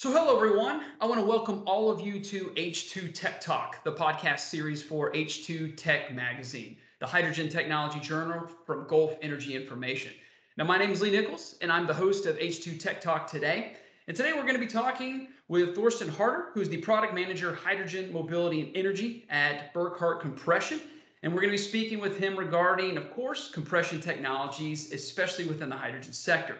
So, hello everyone. I want to welcome all of you to H2 Tech Talk, the podcast series for H2 Tech Magazine, the hydrogen technology journal from Gulf Energy Information. Now, my name is Lee Nichols, and I'm the host of H2 Tech Talk today. And today we're going to be talking with Thorsten Harder, who's the product manager, hydrogen, mobility, and energy at Burckhardt Compression. And we're going to be speaking with him regarding, of course, compression technologies, especially within the hydrogen sector.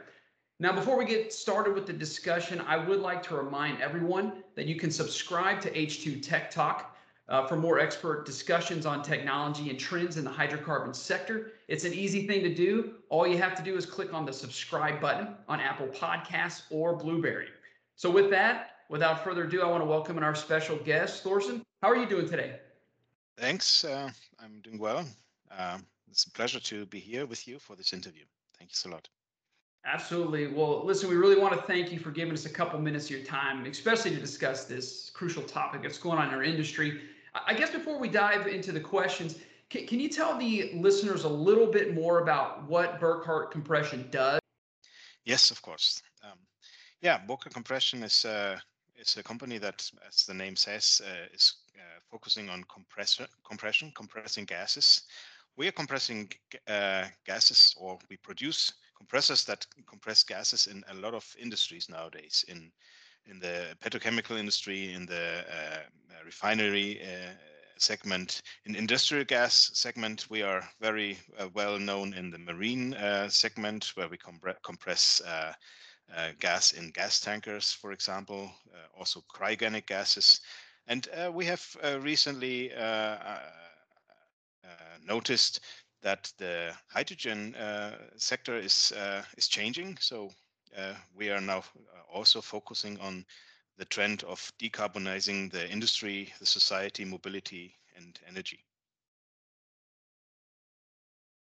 Now, before we get started with the discussion, I would like to remind everyone that you can subscribe to H2 Tech Talk uh, for more expert discussions on technology and trends in the hydrocarbon sector. It's an easy thing to do. All you have to do is click on the subscribe button on Apple Podcasts or Blubrry. So, with that, without further ado, I want to welcome our special guest, Thorsten. How are you doing today? Thanks. Uh, I'm doing well. Uh, it's a pleasure to be here with you for this interview. Thank you a lot. Absolutely. Well, listen, we really want to thank you for giving us a couple minutes of your time, especially to discuss this crucial topic that's going on in our industry. I guess before we dive into the questions, can, can you tell the listeners a little bit more about what Burckhardt Compression does? Yes, of course. Um, yeah, Burckhardt Compression is uh, is a company that, as the name says, uh, is uh, focusing on compressor, compression, compressing gases. We are compressing uh, gases, or we produce compressors that compress gases in a lot of industries nowadays. In in the petrochemical industry, in the uh, uh, refinery uh, segment, in industrial gas segment, we are very uh, well known in the marine uh, segment, where we compress uh, uh, gas in gas tankers, for example, also cryogenic gases. And we have recently noticed that the hydrogen uh, sector is uh, is changing. So uh, we are now also focusing on the trend of decarbonizing the industry, the society, mobility, and energy.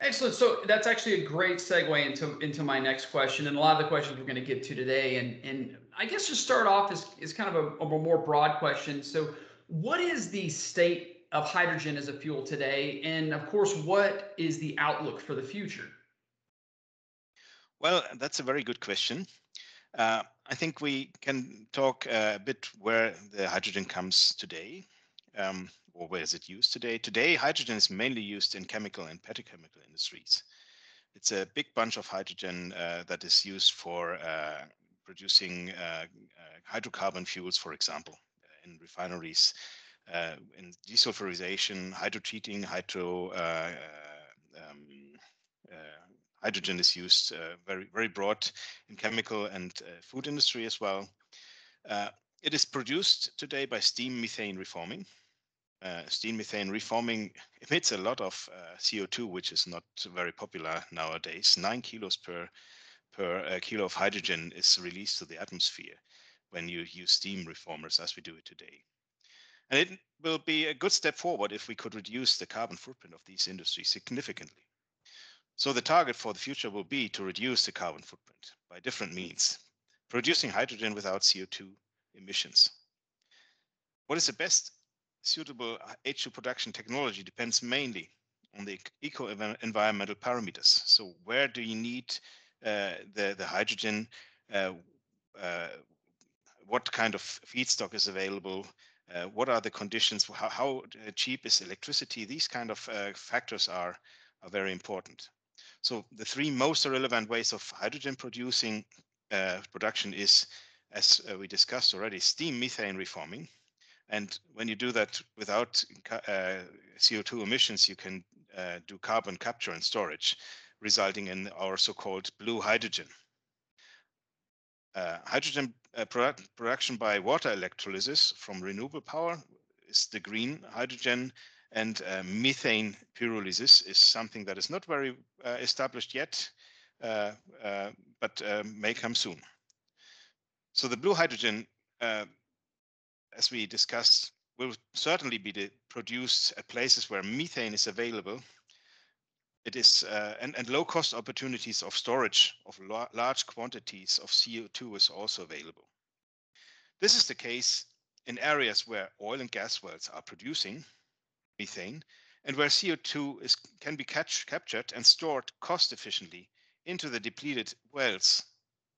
Excellent. So that's actually a great segue into into my next question, and a lot of the questions we're going to get to today. And and I guess to start off is is kind of a, a more broad question. So, what is the state of hydrogen as a fuel today? And of course, what is the outlook for the future? Well, that's a very good question. Uh, I think we can talk uh, a bit where the hydrogen comes today, um, or where is it used today. Today, hydrogen is mainly used in chemical and petrochemical industries. It's a big bunch of hydrogen uh, that is used for uh, producing uh, uh, hydrocarbon fuels, for example, in refineries uh, in desulfurization, hydrotreating, hydro um, hydrogen is used very very broad in chemical and food industry as well. it is produced today by steam methane reforming. Uh, steam methane reforming emits a lot of uh, CO2, which is not very popular nowadays. Nine kilos per per uh, kilo of hydrogen is released to the atmosphere when you use steam reformers as we do it today. And it will be a good step forward if we could reduce the carbon footprint of these industries significantly. So the target for the future will be to reduce the carbon footprint by different means, producing hydrogen without CO2 emissions. What is the best suitable H2 production technology depends mainly on the eco-environmental parameters. So where do you need uh, the, the hydrogen? Uh, uh, what kind of feedstock is available? Uh, what are the conditions, how, how uh, cheap is electricity, these kind of uh, factors are, are very important. So the three most relevant ways of hydrogen producing uh, production is, as uh, we discussed already, steam methane reforming. And when you do that without uh, CO2 emissions, you can do carbon capture and storage, resulting in our so-called blue hydrogen. Uh, hydrogen uh, product, production by water electrolysis from renewable power is the green hydrogen, and uh, methane pyrolysis is something that is not very uh, established yet, uh, but may come soon. So the blue hydrogen, as we discussed, will certainly be produced at places where methane is available it is uh, and, and low cost opportunities of storage of large quantities of CO2 is also available. This is the case in areas where oil and gas wells are producing methane and where CO2 is, can be catch, captured and stored cost efficiently into the depleted wells,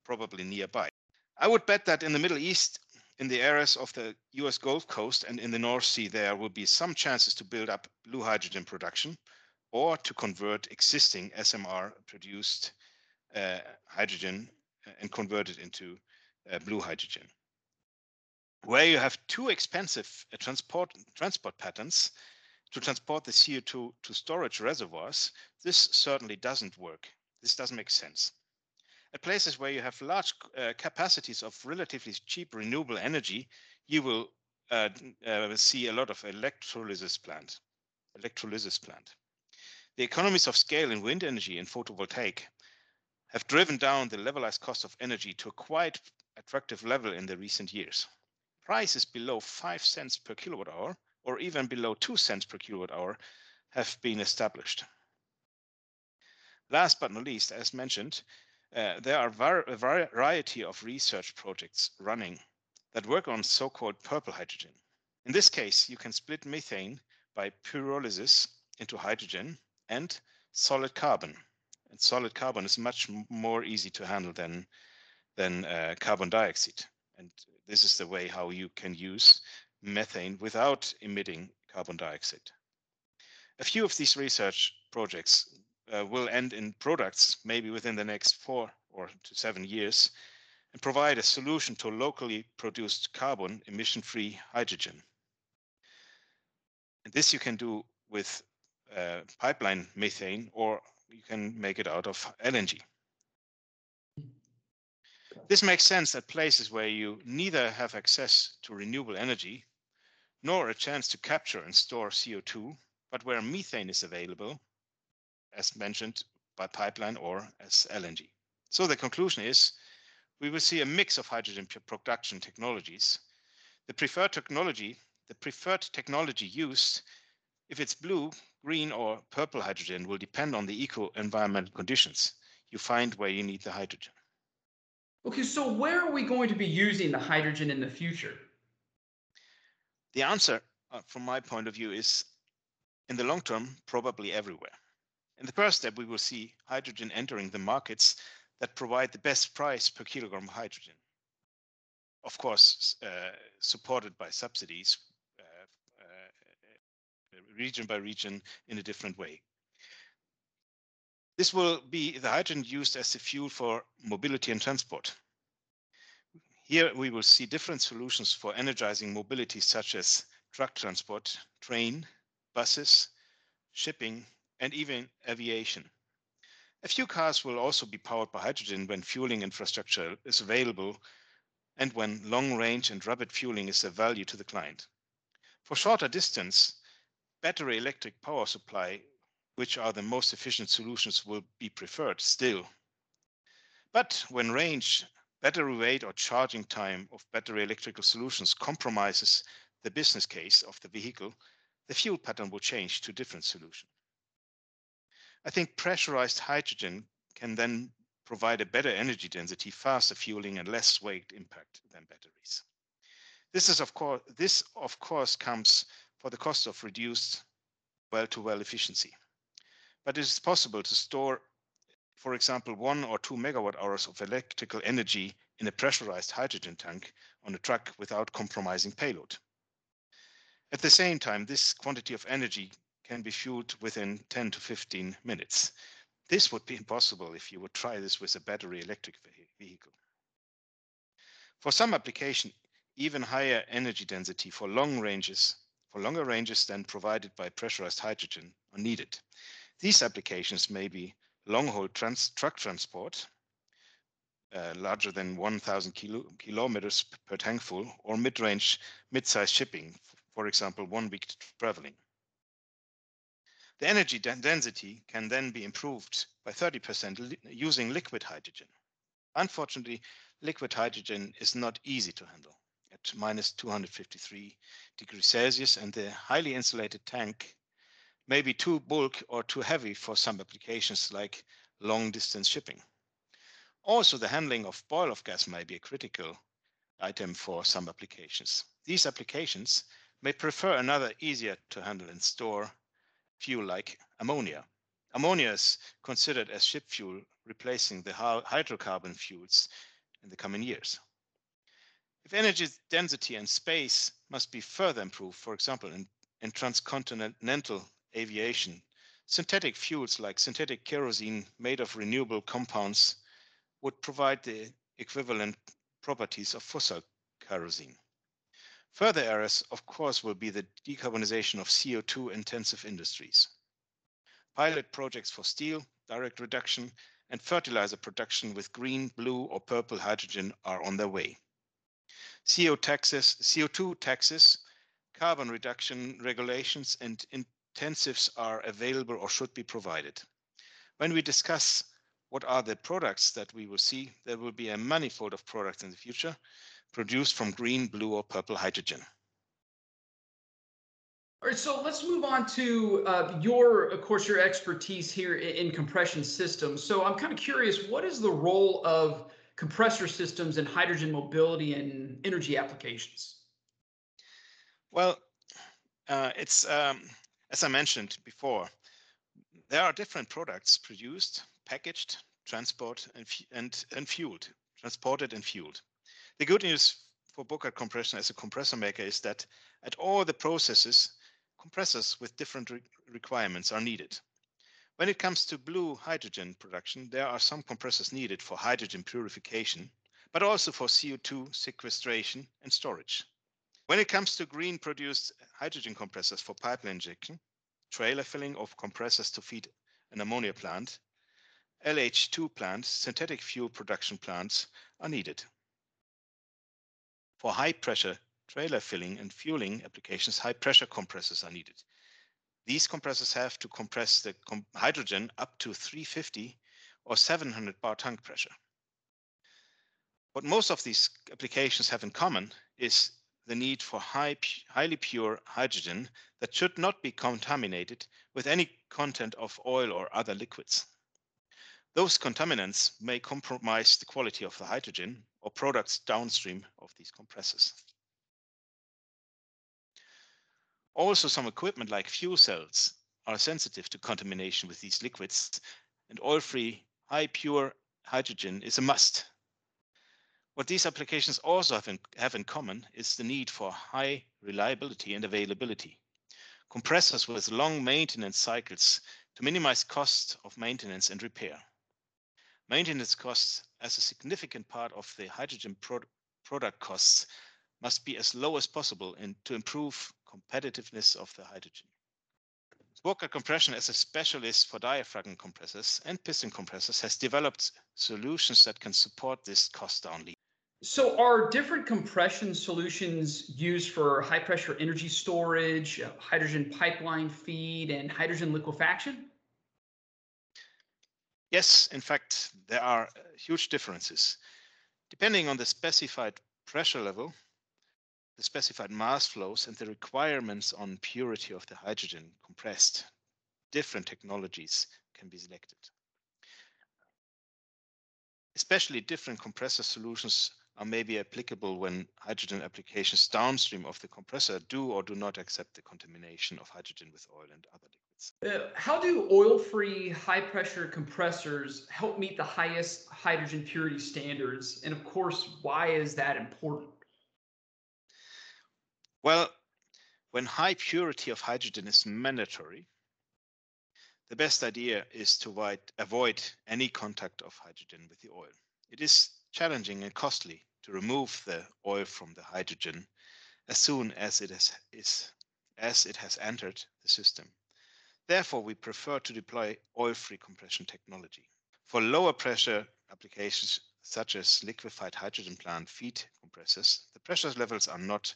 probably nearby. I would bet that in the Middle East, in the areas of the US Gulf Coast and in the North Sea, there will be some chances to build up blue hydrogen production or to convert existing SMR produced uh, hydrogen uh, and convert it into uh, blue hydrogen. Where you have too expensive uh, transport, transport patterns to transport the CO2 to storage reservoirs, this certainly doesn't work. This doesn't make sense. At places where you have large uh, capacities of relatively cheap renewable energy, you will uh, see a lot of electrolysis plant. Electrolysis plant. The economies of scale in wind energy and photovoltaic have driven down the levelized cost of energy to a quite attractive level in the recent years. Prices below 5 cents per kilowatt hour or even below 2 cents per kilowatt hour have been established. Last but not least, as mentioned, uh, there are a variety of research projects running that work on so-called purple hydrogen. In this case, you can split methane by pyrolysis into hydrogen and solid carbon. And solid carbon is much more easy to handle than, than uh, carbon dioxide. And this is the way how you can use methane without emitting carbon dioxide. A few of these research projects uh, will end in products maybe within the next four or to seven years and provide a solution to locally produced carbon emission-free hydrogen. And this you can do with uh, pipeline methane or you can make it out of LNG. This makes sense at places where you neither have access to renewable energy nor a chance to capture and store CO2, but where methane is available as mentioned by pipeline or as LNG. So the conclusion is we will see a mix of hydrogen production technologies. The preferred technology, the preferred technology used, if it's blue, green or purple hydrogen will depend on the eco-environmental conditions you find where you need the hydrogen. Okay, so where are we going to be using the hydrogen in the future? The answer, uh, from my point of view, is in the long term, probably everywhere. In the first step, we will see hydrogen entering the markets that provide the best price per kilogram of hydrogen. Of course, uh, supported by subsidies region by region in a different way. This will be the hydrogen used as the fuel for mobility and transport. Here we will see different solutions for energizing mobility such as truck transport, train, buses, shipping, and even aviation. A few cars will also be powered by hydrogen when fueling infrastructure is available and when long range and rapid fueling is of value to the client. For shorter distance, battery electric power supply, which are the most efficient solutions, will be preferred still. But when range, battery weight, or charging time of battery electrical solutions compromises the business case of the vehicle, the fuel pattern will change to different solution. I think pressurized hydrogen can then provide a better energy density, faster fueling, and less weight impact than batteries. This is of course this of course comes for the cost of reduced well-to-wheel -well efficiency. But it is possible to store, for example, one or two megawatt hours of electrical energy in a pressurized hydrogen tank on a truck without compromising payload. At the same time, this quantity of energy can be fueled within 10 to 15 minutes. This would be impossible if you would try this with a battery electric vehicle. For some application, even higher energy density for long ranges, for longer ranges than provided by pressurized hydrogen are needed. These applications may be long-haul trans truck transport, uh, larger than 1,000 kilo kilometers per tank full, or mid-range, mid-size shipping, for example, one week traveling. The energy density can then be improved by 30% li using liquid hydrogen. Unfortunately, liquid hydrogen is not easy to handle at minus 253 degrees Celsius and the highly insulated tank may be too bulk or too heavy for some applications like long distance shipping. Also, the handling of boil-off gas may be a critical item for some applications. These applications may prefer another easier to handle and store fuel like ammonia. Ammonia is considered as ship fuel, replacing the hydrocarbon fuels in the coming years. If energy density and space must be further improved, for example, in, in transcontinental aviation, synthetic fuels like synthetic kerosene made of renewable compounds would provide the equivalent properties of fossil kerosene. Further areas, of course, will be the decarbonization of CO2 intensive industries. Pilot projects for steel, direct reduction, and fertilizer production with green, blue, or purple hydrogen are on their way. CO taxes, CO2 taxes, carbon reduction regulations, and intensives are available or should be provided. When we discuss what are the products that we will see, there will be a manifold of products in the future produced from green, blue, or purple hydrogen. All right, so let's move on to uh, your, of course, your expertise here in, in compression systems. So I'm kind of curious, what is the role of compressor systems and hydrogen mobility and energy applications? Well, uh, it's um, as I mentioned before, there are different products produced, packaged, transport, and, and, and fueled, transported and fueled. The good news for Burckhardt Compression as a compressor maker is that at all the processes, compressors with different re requirements are needed. When it comes to blue hydrogen production, there are some compressors needed for hydrogen purification, but also for CO2 sequestration and storage. When it comes to green produced hydrogen compressors for pipeline injection, trailer filling of compressors to feed an ammonia plant, LH2 plants, synthetic fuel production plants are needed. For high pressure trailer filling and fueling applications, high pressure compressors are needed. These compressors have to compress the com hydrogen up to 350 or 700 bar tank pressure. What most of these applications have in common is the need for high, highly pure hydrogen that should not be contaminated with any content of oil or other liquids. Those contaminants may compromise the quality of the hydrogen or products downstream of these compressors. Also, some equipment like fuel cells are sensitive to contamination with these liquids, and oil-free, high pure hydrogen is a must what these applications also have in, have in common is the need for high reliability and availability. Compressors with long maintenance cycles to minimize cost of maintenance and repair. Maintenance costs as a significant part of the hydrogen pro product costs must be as low as possible and to improve competitiveness of the hydrogen. Burckhardt Compression as a specialist for diaphragm compressors and piston compressors has developed solutions that can support this cost down lead. So, are different compression solutions used for high pressure energy storage, uh, hydrogen pipeline feed, and hydrogen liquefaction? Yes, in fact, there are uh, huge differences. Depending on the specified pressure level, the specified mass flows, and the requirements on purity of the hydrogen compressed, different technologies can be selected. Especially different compressor solutions are maybe applicable when hydrogen applications downstream of the compressor do or do not accept the contamination of hydrogen with oil and other liquids. Uh, how do oil-free high-pressure compressors help meet the highest hydrogen purity standards? And of course, why is that important? Well, when high purity of hydrogen is mandatory, the best idea is to avoid, any contact of hydrogen with the oil. It is challenging and costly to remove the oil from the hydrogen as soon as it has, is, as it has entered the system. Therefore, we prefer to deploy oil-free compression technology. For lower pressure applications, such as liquefied hydrogen plant feed compressors, the pressure levels are not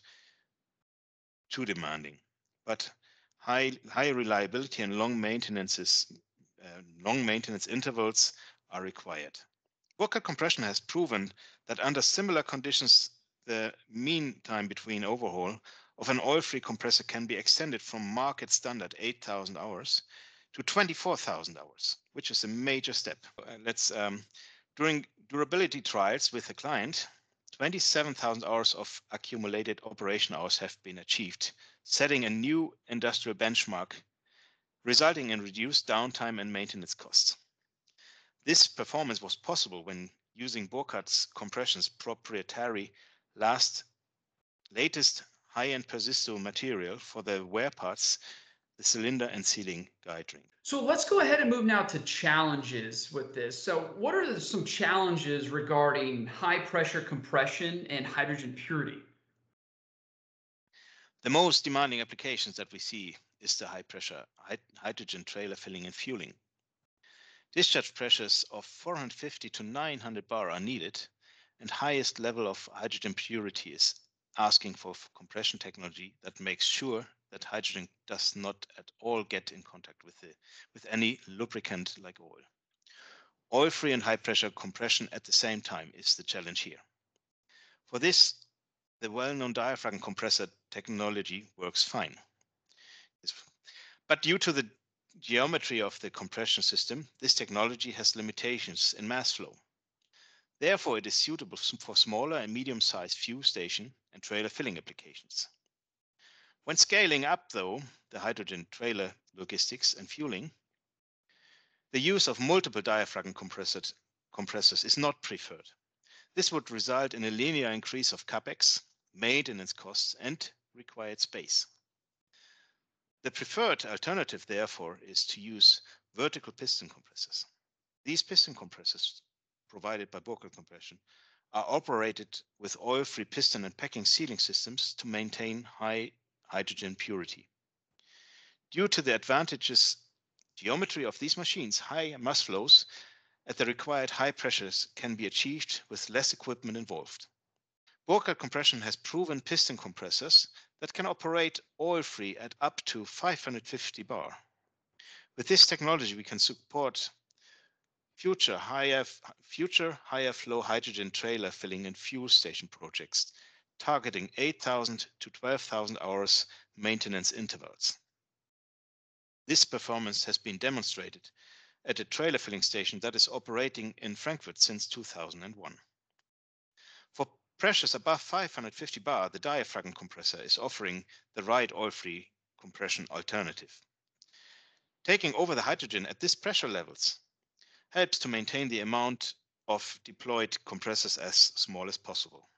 too demanding, but high, high reliability and long maintenance, uh, long maintenance intervals are required. Burckhardt compression has proven that under similar conditions, the mean time between overhaul of an oil-free compressor can be extended from market standard 8,000 hours to 24,000 hours, which is a major step. Uh, let's um, during durability trials with the client, 27,000 hours of accumulated operation hours have been achieved, setting a new industrial benchmark, resulting in reduced downtime and maintenance costs. This performance was possible when using Burckhardt's compression's proprietary last latest high-end persisto material for the wear parts, the cylinder and sealing guide ring. So let's go ahead and move now to challenges with this. So what are some challenges regarding high pressure compression and hydrogen purity? The most demanding applications that we see is the high pressure hydrogen trailer filling and fueling. Discharge pressures of 450 to 900 bar are needed and highest level of hydrogen purity is asking for compression technology that makes sure that hydrogen does not at all get in contact with, the, with any lubricant like oil. Oil-free and high-pressure compression at the same time is the challenge here. For this, the well-known diaphragm compressor technology works fine. But due to the geometry of the compression system, this technology has limitations in mass flow. Therefore, it is suitable for smaller and medium-sized fuel station and trailer filling applications. When scaling up, though, the hydrogen trailer logistics and fueling, the use of multiple diaphragm compressors is not preferred. This would result in a linear increase of capex, maintenance costs, and required space. The preferred alternative, therefore, is to use vertical piston compressors. These piston compressors provided by Burckhardt Compression are operated with oil-free piston and packing sealing systems to maintain high hydrogen purity. Due to the advantageous geometry of these machines, high mass flows at the required high pressures can be achieved with less equipment involved. Burckhardt Compression has proven piston compressors that can operate oil-free at up to 550 bar. With this technology, we can support future higher, future higher flow hydrogen trailer filling and fuel station projects targeting 8,000 to 12,000 hours maintenance intervals. This performance has been demonstrated at a trailer filling station that is operating in Frankfurt since 2001. For pressures above 550 bar, the diaphragm compressor is offering the right oil-free compression alternative. Taking over the hydrogen at this pressure levels helps to maintain the amount of deployed compressors as small as possible.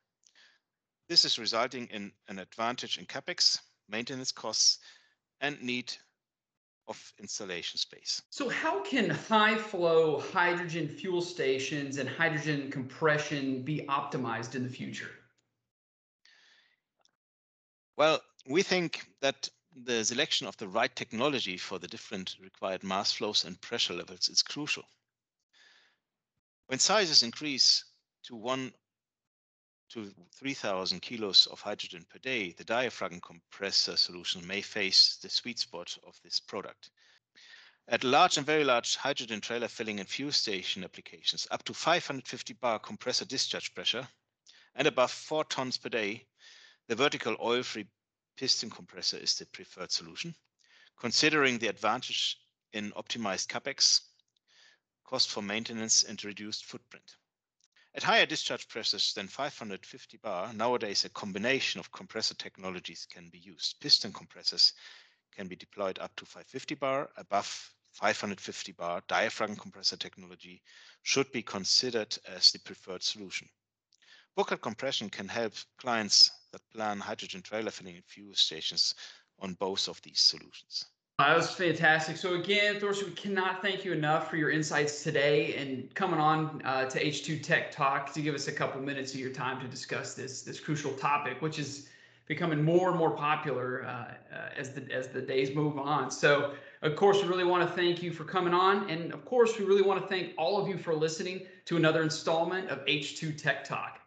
This is resulting in an advantage in capex, maintenance costs, and need of installation space. So how can high flow hydrogen fuel stations and hydrogen compression be optimized in the future? Well, we think that the selection of the right technology for the different required mass flows and pressure levels is crucial. When sizes increase to one to 3,000 kilos of hydrogen per day, the diaphragm compressor solution may face the sweet spot of this product. At large and very large hydrogen trailer filling and fuel station applications, up to 550 bar compressor discharge pressure and above 4 tons per day, the vertical oil-free piston compressor is the preferred solution, considering the advantage in optimized capex, cost for maintenance, and reduced footprint. At higher discharge pressures than 550 bar, nowadays a combination of compressor technologies can be used. Piston compressors can be deployed up to 550 bar. Above 550 bar, diaphragm compressor technology should be considered as the preferred solution. Burckhardt Compression can help clients that plan hydrogen trailer filling fuel stations on both of these solutions. That was fantastic. So again, Thorsten, we cannot thank you enough for your insights today and coming on uh, to H2 Tech Talk to give us a couple minutes of your time to discuss this this crucial topic, which is becoming more and more popular uh, uh, as the as the days move on. So, of course, we really want to thank you for coming on, and of course, we really want to thank all of you for listening to another installment of H2 Tech Talk.